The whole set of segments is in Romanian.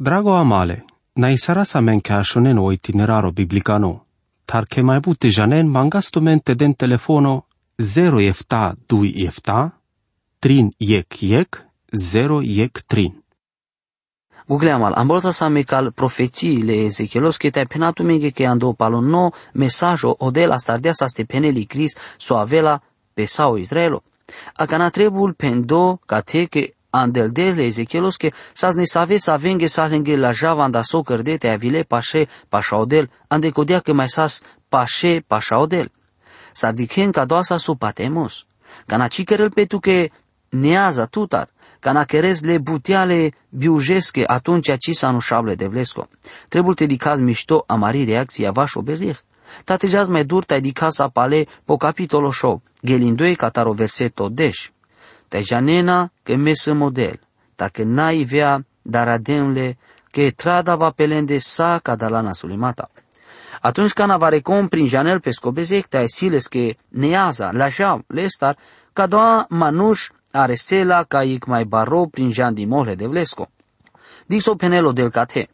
Drago amale, na isara sa men ka shonen o itineraro biblicano, tar ke mai bute janen mangasto mente den telefono 0 efta 2 efta, trin yek yek, 0 yek trin. Google amal, ambolta sa mekal profeciile Ezechielos che te penato mege che ando palo no mesajo odel astardia sa ste peneli Cris so avela pe sao Israelo. Acana trebul pendo ca te che andel dele Ezechielos che sas ne save sa venge sa lenge la java anda so cărde te avile pașe pașa odel, ande codia că mai sas pașe pașa odel. Sa dichen ca doasa su patemos. Cana cikerel pe tu că neaza tutar, cana kerez le butiale biujesche atunci ci sa nu șable de vlesco. Trebuie te dicaz mișto amari reacția vașo bezih. Tate jaz mai dur te dicaz apale po capitolo show, gelindoi cataro verseto deș. Te janena că mesă model, dacă n-ai vea daradenle, că trada va pelende sa cadalana sulimata. Atunci când avarecom prin janel pe scobezec, te siles că neaza, la jau, lestar, ca doa manuș aresela ca ic mai baro prin jan di mohle de vlesco. Dixo penelo del cate.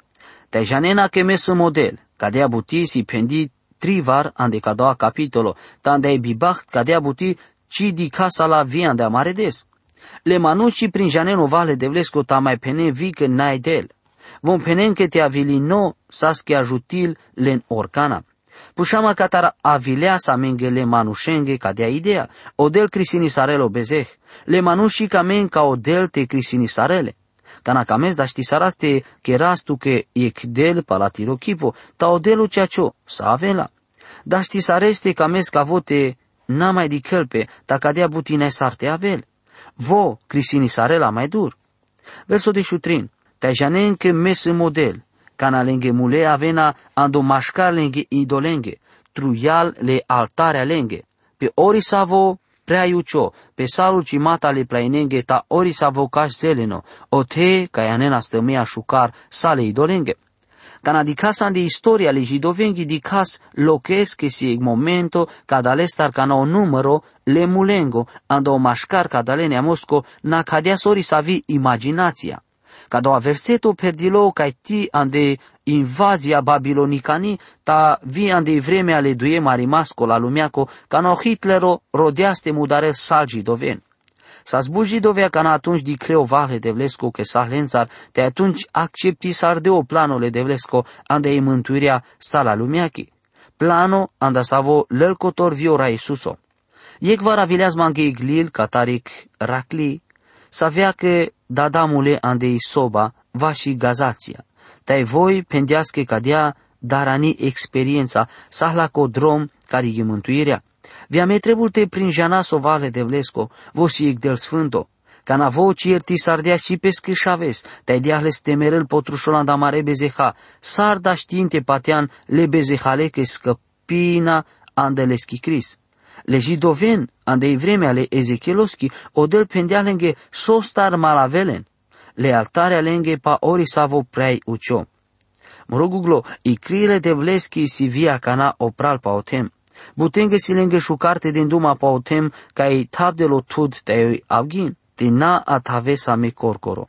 Te janena che mesă model, ca dea buti si pendi trivar ande ca doa capitolo, tande e bibacht ca dea buti ci di casa la via de amare des. Le manuci prin janeno vale de vlesco ta mai pene vi că n-ai del. Vom penen că te avilino sasche ajutil len orcana. Pușama catara avilea sa menge le manușenge ca dea idea, odel crisinisarelo bezeh, le manuși ca men ca odel te crisinisarele. Cana cames da știsaraste că rastu că ecdel palatiro chipo, ta odelu ceacio, sa avela. Da știsareste cames ca vote n-a mai di chelpe, ta cadea butine sarte avel. Vo crisinisarela mai dur. Verso de șutrin, te janen că mes model, cana lenge mule avena ando mașcar lenge idolenge, truial le altarea lenge. Pe ori savo prea iucio, pe salul cimata le plainenge ta ori savo caș zeleno, o te ca ianena stămea șucar sale idolenge. Cana di casa de istoria le jidovenghi di cas loques che si eg momento cada lestar cana o numero le mulengo ando o mașcar cada lene mosco na cadea sori savi imaginația. Ca doua verseto perdilo ca ti ande invazia babilonicani ta vi ande vreme ale duie mari masco la lumeaco ca no Hitlero rodeaste mudare salgi doven. S-a zbuji dovea ca atunci di creo vale de vlesco că sa lențar, te atunci accepti s-ar de o planole de vlesco ande e mântuirea sta la lumeachi. Plano anda savo lălcotor viora Isuso. Iec vara vileaz manghe iglil, cataric racli, să avea că dadamule andei soba va și gazația. Tai voi pendească ca dea darani experiența sahla co drom care e mântuirea. Via me te prin jana sovale de vlesco, vosi del sfânto. Ca na voci ierti sardea și pe scrișaves, te-ai diahles temerel potrușolanda mare bezeha, sarda știinte patean le bezehale că scăpina andeleschi cris. Le jidoven, ande vreme ale Ezechieloski, odel pendea lenge sostar malavelen, le altarea lenge pa ori savo prei ucio. Mroguglo, i crile de vleski si via cana opral pa otem. Butenge si lenge șucarte din duma pa otem ca i tab de lo tud te avgin, te na atave sa me corcoro.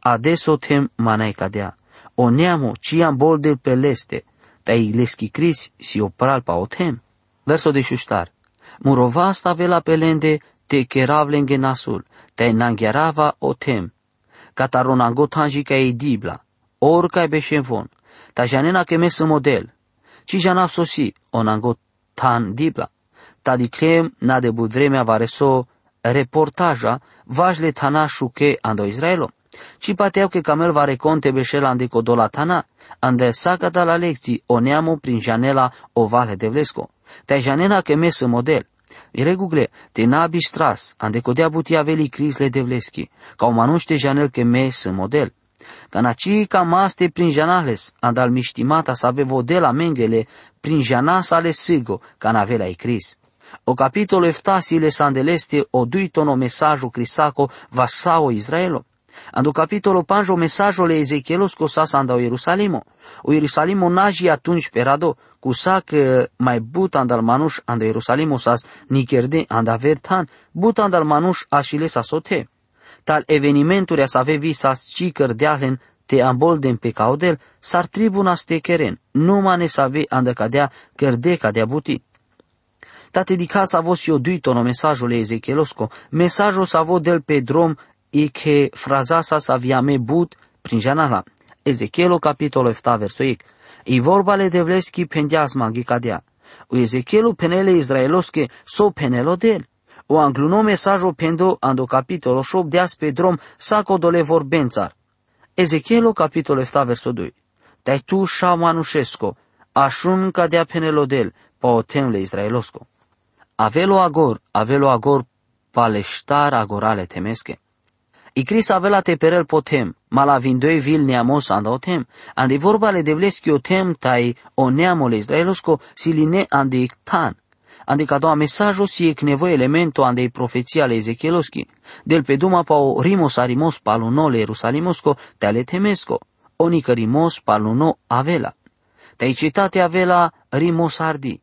Adesso tem manai cadea. O neamo ciam bol de peleste, te i leski cris si opral pa otem. Verso de șuștar. Murova stavela pelende te keravlenge nasul, te nangherava otem. Cataronango tanji ca e dibla, or ca e beșenvon, ta janena ke mes model. Ci janaf sosi, onango tan dibla. Ta diclem na de budvremea vareso reportaja vajle tana shuke ando Israelo. Ci pateau che camel va reconte beșel andico dolatana, ande saca da la lecții o neamu prin janela o vale de vlesco. Te janena che mes model. Iregugle, te nabi stras, ande codea butia veli crisle de vleschi, ca o manuște janel che mes model. Ca naci ca maste prin janales, andal miștimata să ave vodela mengele prin jana sale sigo, ca navela e cris. O capitolo eftasile sandeleste o duitono mesajo crisaco vasao Israelo. Ando capitolo panjo mesajo le Ezechielos cosas anda o Ierusalimo. O Ierusalimo naji atunci perado, cu că mai but andal manuș anda Ierusalimo sas nikerde anda vertan, but andal manuș așile sa sote. Tal evenimenturi as ave visas cicăr deahlen te ambolden pe caudel, sar tribuna ste keren, numa ne save anda cadea cărde cadea buti. Tate di casa vos io duito no mesajul e Ezechielosko, mesajul sa vo del pe drom e che frazasa sa me but prin janala. Ezechielo capitolo 7 verso ik. I vorbale de vleski pendiasma cadea. U Ezechielu penele izraeloske so penelo del. O angluno mesajo pendo ando capitolo 8 deas pe drom saco dole vorbențar. Ezechielo capitolo 7 verso 2. Dai tu șa manușesco, așun cadea penelodel, pa o temle izraelosco. Avelo agor, avelo agor, paleštar agorale temeske. I Cris avela te perel potem, mala vindoi vil neamos anda o tem, andi vorbale de vleski o tem tai o neamole izraelosko siline andi tan. Andi ca doa mesajo si ec nevoie elemento andi profeția ale Ezechieloski, del pe duma pa o rimos arimos palunole Ierusalimosco te ale temesco, onică rimos paluno avela. Te-ai citate avela rimos ardi,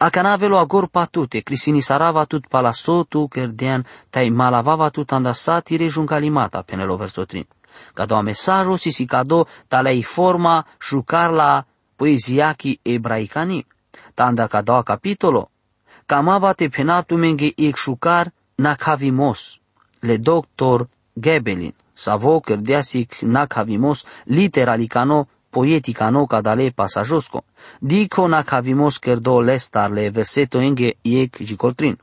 Acanavelo agor patute, crisini sarava tut palasotu kerdean, tai malavava tut andasatire juncalimata penelo versotrin. Cado a mesajo si si cado talei forma shukarla poeziaki ebraicani. Tanda cado a capitolo. Camava te penatu menge ik shukar nakavimos. Le doctor Gebelin. Savo kerdeasik nakavimos literalicano poetica no cadale passagiosco. Dico na cavimos kerdo lestarle verseto enge iec gicoltrin.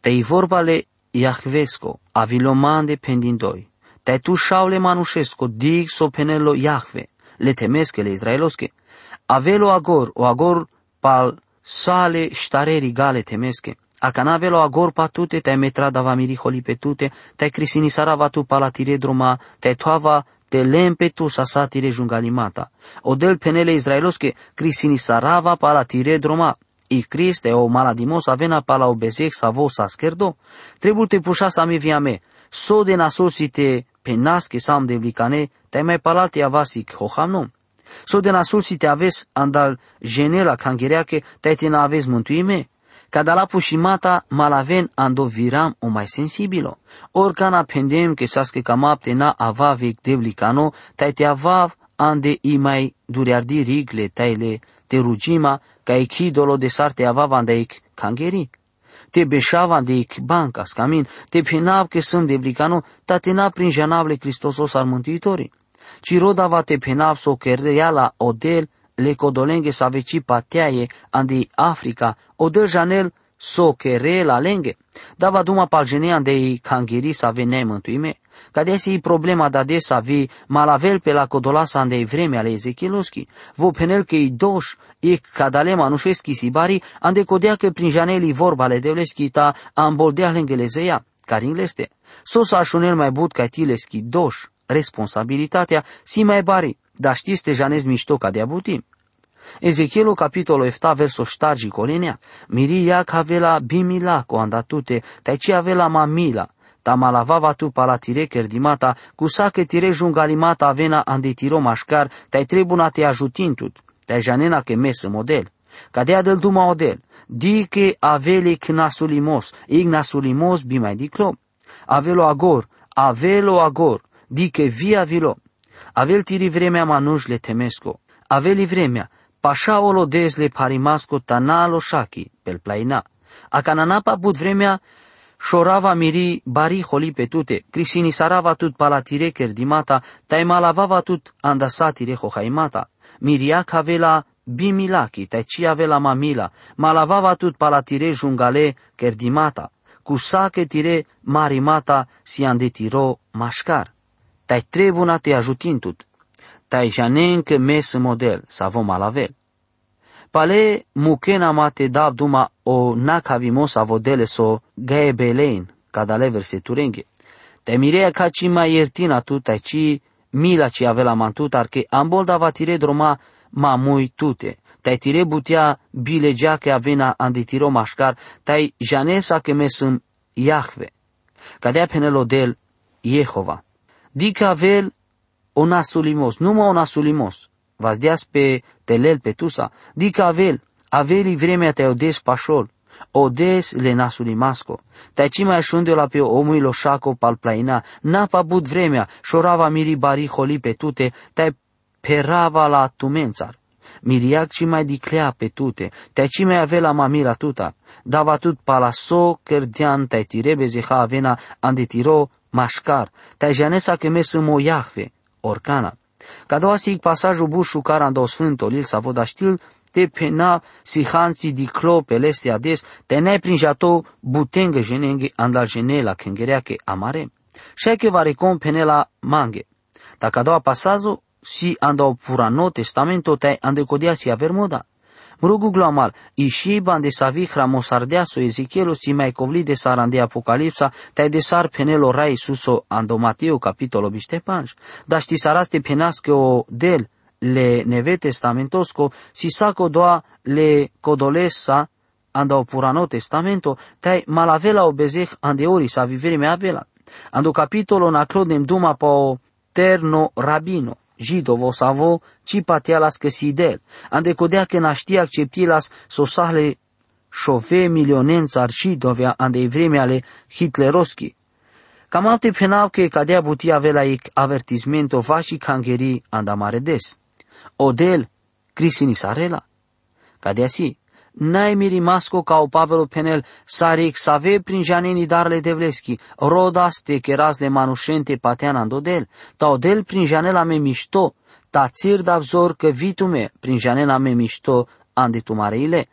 Tei vorbale Iahvesco, avilomande pendindoi. Te tu shaule manușesco, dig so penelo Iahve, le temesche le israelosche. Avelo agor, o agor pal sale ștareri gale temesche. Acanavelo agor patute, te metra dava miri holi petute, te crisini sarava tu palatire druma, te toava te lempetu sasatire jungalimata. Odel penele izraeloske krisini sarava pala tire droma. I Criste o maladimos avena pala obezek savo saskerdo. Trebul te pușa sa mi viame. So de nasosite penaske sam de vlicane, te mai palate avasik hohamnom. So de nasosite aves andal genela kangereake, te te na aves mântuime. Cada pușimata malaven ando viram o mai sensibilo. Oricana pendem che saske camapte na avavik devlicano, tai te avav ande i mai duriardi rigle taile te rugima, ca echidolo de sarte avav ande ik kangeri. Te beșava de ik banca scamin, te penab che sunt devlicano, ta te na prin janable Cristosos al Mântuitorii. Ci rodava te penab so la odel, le codolenghe saveci pateaie andi Africa, o dă janel so la lenghe, dava duma palgenea de cangiri sa vene mântuime, ca desi problema da desa vi malavel pe la codolasa ande vreme ale Ezechieloschi, vo penel că i doș, e cadale manușeschi sibari, ande codea că prin janeli vorba le devleschi ta amboldea lengele zeia, care ingleste. So sa așunel mai but ca tileschi doș, responsabilitatea si mai bari, dar știți te janez mișto ca de abutim. Ezechielul capitolul 7 verso ștargi colinea, miria ca vela bimila cu andatute, tai ci avela mamila, ta malavava tu palatire kerdimata, cu sache tire jungalimata avena andetiro mașcar, tai trebuna te ajutintut, tai janena che mes model. Cadea del duma odel, di che avele knasulimos, ignasulimos bimai diclo. Avelo agor, avelo agor, di che via vilo. Avel tiri vremea manuș le temesco, aveli vremea, pașaolo desle parimasco tanalo shaki pel plaina. A cananapa bud vremea șorava miri bari holi petute, crisini sarava tut palatire kerdimata, tai malavava tut andasatire hohaimata. Miria cavela bimilaki, tai ci avela mamila, malavava tut palatire jungale kerdimata, cu sache tire marimata si andetiro mașcar. Tai trebuna te ajutintut, tai janenke mes model, vom malavel. Pale mukena mate dab duma o nakavimos avodele so gaebelein, cadale verseturenghe. Te mirea ca ci mai iertina tu, tai ci mila ci avela mantut, arche ambolda va tire droma ma mui tute. Tai tire butia bilegea che avena anditiro mașcar, tai janesa che mesum Iahve. Cadea penelo del Jehova. Dica avel onasulimos, numai onasulimos. Vazdeas pe telel pe tusa, dica avel, aveli vremea te odes pașol, Odes le nasuli masco. Tai ci mai șunde la pe omui lo șaco pal plaina, n-a but vremea, șorava miri bari holi pe tute, tai perava la tumențar. Miriac ci mai diclea pe tute, te ci mai avea la mamila tuta, dava tut palaso cărdean te tirebe zeha avena ande tiro mașcar, te janesa că mes mo Iahve, orcana. Ca doua sig pasajul bușu care ando sfânt olil sa voda știl, te pena si hanții di clo peleste ades, te ne prin jato butengă jenenge andal jenela kengereake amare. Shake va recom penela mange. Dacă a doua pasajul, si andau purano testamento tai ande si aver moda. Mrugu glamal, și bande savi hramosardeaso Ezechielo si mai covli de sarande apocalipsa, tai de sar penelo rai suso ando Mateo capitolo bistepanj. Da ști saraste penasque o del le neve testamentosco, si saco doa le codolesa ando purano testamento, tai malavela o bezech ande ori sa vivere me avela. Ando capitolo na clodem duma po terno rabino židovos avo, či pa tjelas ke sidel, ande kodea ke našti acceptilas sosale šove milionențar židovia ande i vreme ale hitleroski. Cam alte penavke cadea butia avea ik avertismento vași kangeri andamare des. Odel, crisini sarela. Cadea si, Naimiri masko kao Pavelo Penel sarik save prin janeni darle devleski, rodaste kerazle manușente patean andodel, ta odel prin janela me mișto, ta țir da vzor că vitume prin janela me mișto ande tumareile.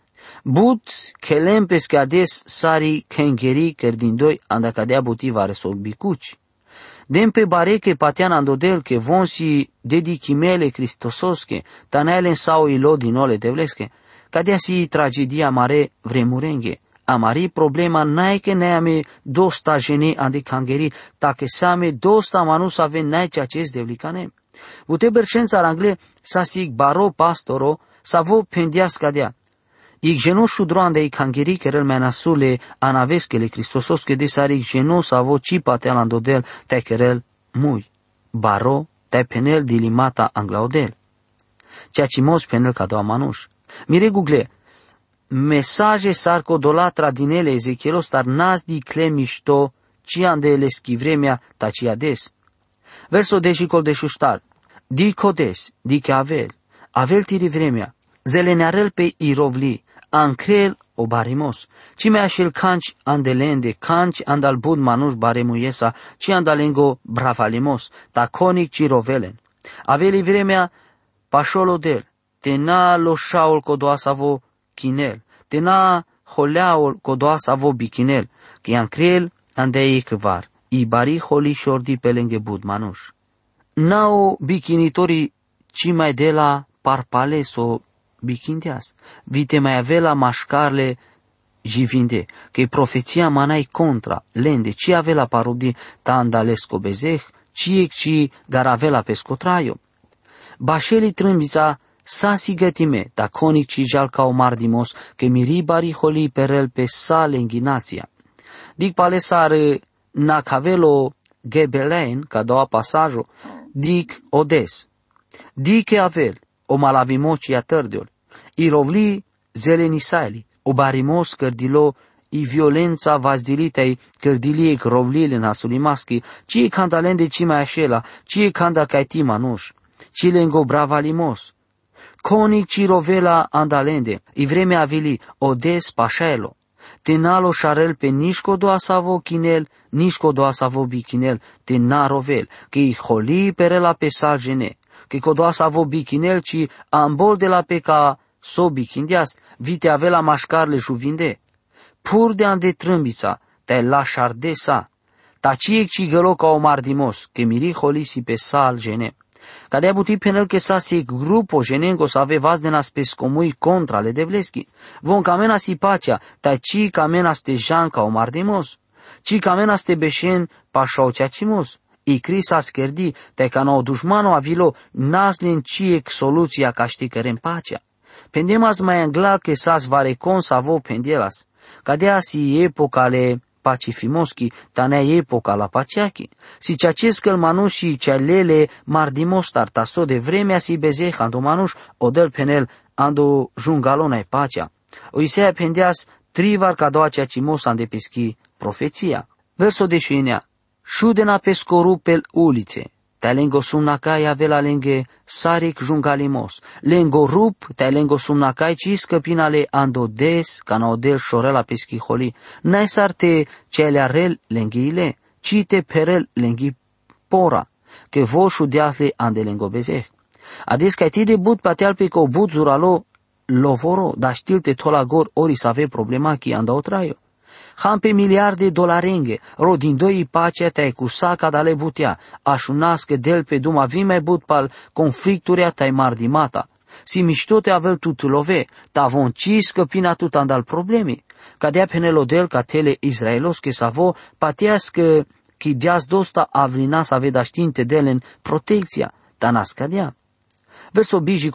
But kelem pesche ades sari kengeri doi anda cadea butiva resol bicuci. Den pe bareke patean andodel che vonsi dedichimele cristososke, tanelen sau ilo din ole devleske, Cadea si tragedia mare vremurenghe. Amari problema nai che neame dosta jene ande kangeri, take same dosta manus ave nai ce acest devlicane. Vute bercența angle sa sig baro pastoro sa vo pendias cadea. Ik geno shudroande i kangeri kerel menasule anaveskele Cristososke de sarik geno sa vo cipa telandodel te kerel mui. Baro te penel dilimata anglaodel. Ceea ce mos penel ca doua manuș. Mire Google, mesaje sarcodolatra din ele Ezechielos tar nas di cle mișto, ci ande ele schivremea tacia des. Verso de col de șuștar, di codes, di că avel, avel tiri vremea, zelenearel pe irovli, ancrel o barimos, ci me așel canci andelende, canci andal bud manuș baremuiesa, ci andalengo bravalimos, taconic ci rovelen. Aveli vremea pașolodel, tena lo shaul kodoasavo kinel, tena holeaul kodoasavo bikinel, ki ancriel andei kvar, i bari holi shordi pelenge bud manush. Nao bikinitori ci mai de la parpale so bikindias, vite mai avela mașcarle jivinde, că profeția manai contra, lende, ci avela parubdi tandalesco bezeh, ci ci garavela pescotraio. Bașeli trâmbița Sasi gătime, da conic ci jal ca o mardimos, că miri bari holi perel pe sale înghinația. Dic palesare nacavelo gebelein, ca doua pasajo, dic odes. Dic avel, o malavimoci atărdeol, irovli zelenisaili, o barimos cărdilo i violența vazdilitei cărdiliei crovlile nasulimaschi, ci e candalende ci mai așela, ci e canda caiti manuș, ci le brava limos, Conic cirovela andalende, i vremea vili odes pașelo. Tenalo șarel pe nișco doa savo chinel, nișco doa savo bichinel, te narovel, că i holi perela pe salgene, că codoa savo bichinel, ci ambol de la pe ca so bichindias, vite avela mașcarle juvinde. Pur de ande trâmbița, te la șardesa, taciec ci gălo ca o mardimos, că miri holisi pe salgene. Cadea buti penel che sa si grupo genengo sa ave vas de nas pescomui contra le devleski. Von camena si pacea, ta ci camena ste janca o mardimos. Ci camena ste beshen pașau ceacimos. I crisa scherdi, te ca nou dușmano avilo naslen ci soluția ca ști cărem pacea. Pendemas mai angla che sas varecon sa vo pendielas. Cadea si epoca le pacifimoschi, tanea epoca la paciachi. Si ceacescăl manuși cealele mardimos tartaso de vremea si bezeh ando manuș odel penel ando jungalona e pacea. Oisea pendeas trivar ka doa ceea ce mosa de peschi profeția. Verso de šinja. Šudena peskoru pel ulice, te lengo sumnakai avela lenge sarik jungalimos. Lengo rup, te lengo sumnakai ci scăpinale ando des, ca na odel șorela peschi holi. Nai sarte cele arel lenghiile, ci te perel lenghi pora, che vo șudeahle ande lengo bezeh. Ades ca ti de but pateal pe co but zuralo lovoro, da știlte tolagor ori să ave problema ki anda o traio. Ham pe miliarde dolarenge, rodin doi pacea te cu saca da le butea, așunască del pe duma vime but pal conflicturea tai mardimata. Si mișto te avel tut love, ta von ciscă pina tut andal problemi. Cadea penelo del ca tele Israelos che savo patească ki deas dosta avlina sa veda știnte delen protecția, ta nascadea. Verso biji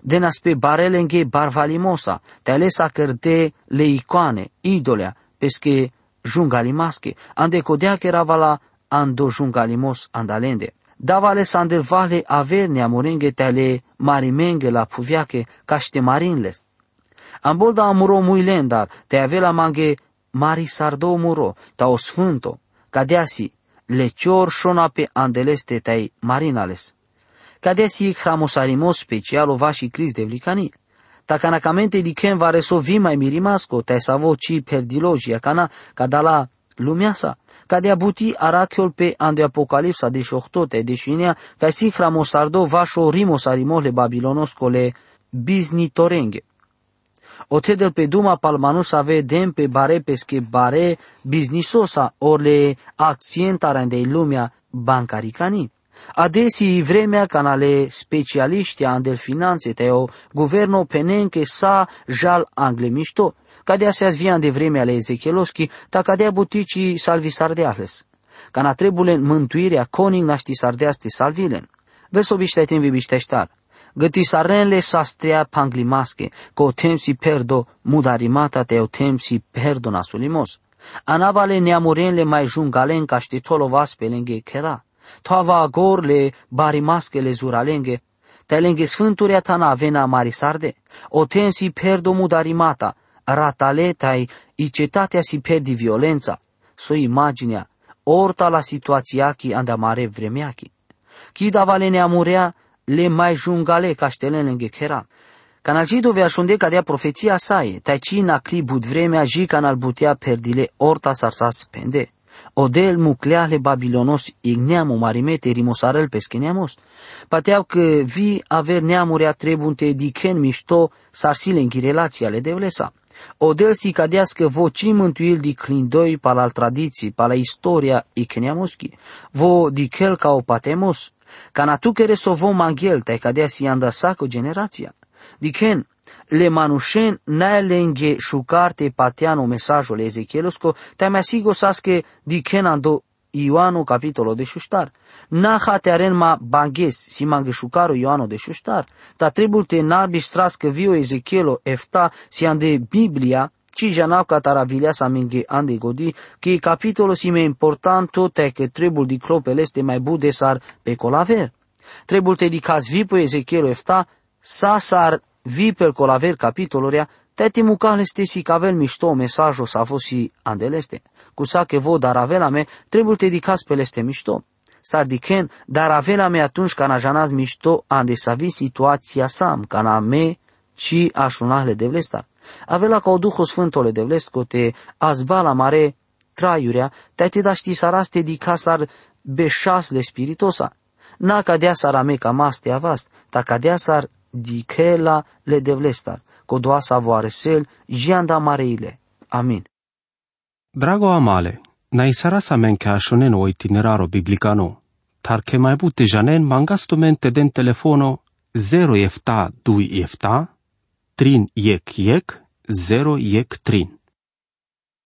colbiștedui denaspe barelenghe barvalimosa, te alesa cărde le icoane, idolea, pesche jungalimasche, ande codea che ravala ando jungalimos andalende. Davale sandel vale averne amorenghe te ale marimenghe la puviache caște marinles. Ambolda amuro muy lendar, te avela mange mari sardo muro, ta o sfânto, cadeasi, lecior șona pe andeleste tai marinales. Kadesi hramosarimos special vaši kriz devlikani. Takanakamente di ken vare so vima mirimasko, te savo ci perdilogia kana kadala lumiasa. Cadea buti arachiol pe ande apocalipsa de șohtote de șinea, ca si hramosardo vașo rimosarimo babilonosco le biznitorenge. O tedel pe duma palmanus ave dem pe bare pesche bare biznisosa orle accientarea de lumea bancaricanii. Adesii vremea canale specialiști andel finanțe teo guverno penenche sa jal angle mișto, cadea se azvia de vremea ale Ezechieloski, ta cadea buticii salvi sardeales. Cana trebulen mântuirea coning naști sardeaste salvilen. Verso biștetin vi bișteștar. Găti sarenle sastrea panglimasche, co temsi perdo mudarimata teo temsi perdo nasulimos. Anavale neamurenle mai jungalen ca știtolo vaspe lenghe chera toava gorle barimaskele zuralenge, telenge sfânturea ta na vena marisarde, o tensi perdo mudarimata, rataletai, i cetatea si perdi violența, so imaginea, orta la situația ki andamare vremeachi. Chi davale neamurea, le mai jungale caștelenenge chera. Canal dove așunde cadea profeția saie, tai cina cli bud vremea ji canal butea perdile orta sarsas pende. Odel mucleale babilonos igneamo marimete rimosarel peskeneamos. Pateau că vi aver neamuri a trebunte dichen mișto sarsile în relații ale devlesa. Odel si cadească voci mântuil di clindoi pal al tradiții, pal istoria ikneamoschi. Vo dichel ca o patemos. Ca care so vo manghel, tai cadea si anda saco generația. Dichen, le manushen lenge shukarte patiano mesajul Ezechielusco, te asigo saske di kenando Ioano capitolo de shustar. Na hatearen ma banges si mange shukaro Ioano de shustar. Ta trebul te narbi strască vio Ezechielo efta si ande Biblia, ci janau ca taravilea sa minge ande godi, che capitolo si me importanto te che trebul di cropel este mai bude sar pe colaver. Trebul te di caz vipo Ezechielo efta, sa sar vi per colaver capitoloria, teti mucale stesi cavel mișto mesajo sa fosi andeleste. Cu sa che vo dar avela me, trebuie te dicas pe leste mișto. S-ar dichen, dar avela me atunci ca janaz mișto ande să vi situația sam, ca na me, ci așunale de vlesta. Avela ca o duho sfântole de vlest, cote azbala mare traiurea, te te da ști saraste di casar beșas le spiritosa. Na cadea sarame ca maste avast, ta cadea sar dikela le devlestar, kodoa savoare sel, jianda mareile. Amin. Drago amale, na isara sa men ka shonen o itineraro biblicano, tar ke mai bute janen mangastumente den telefono 0 efta 2 efta, trin yek yek, 0 yek trin.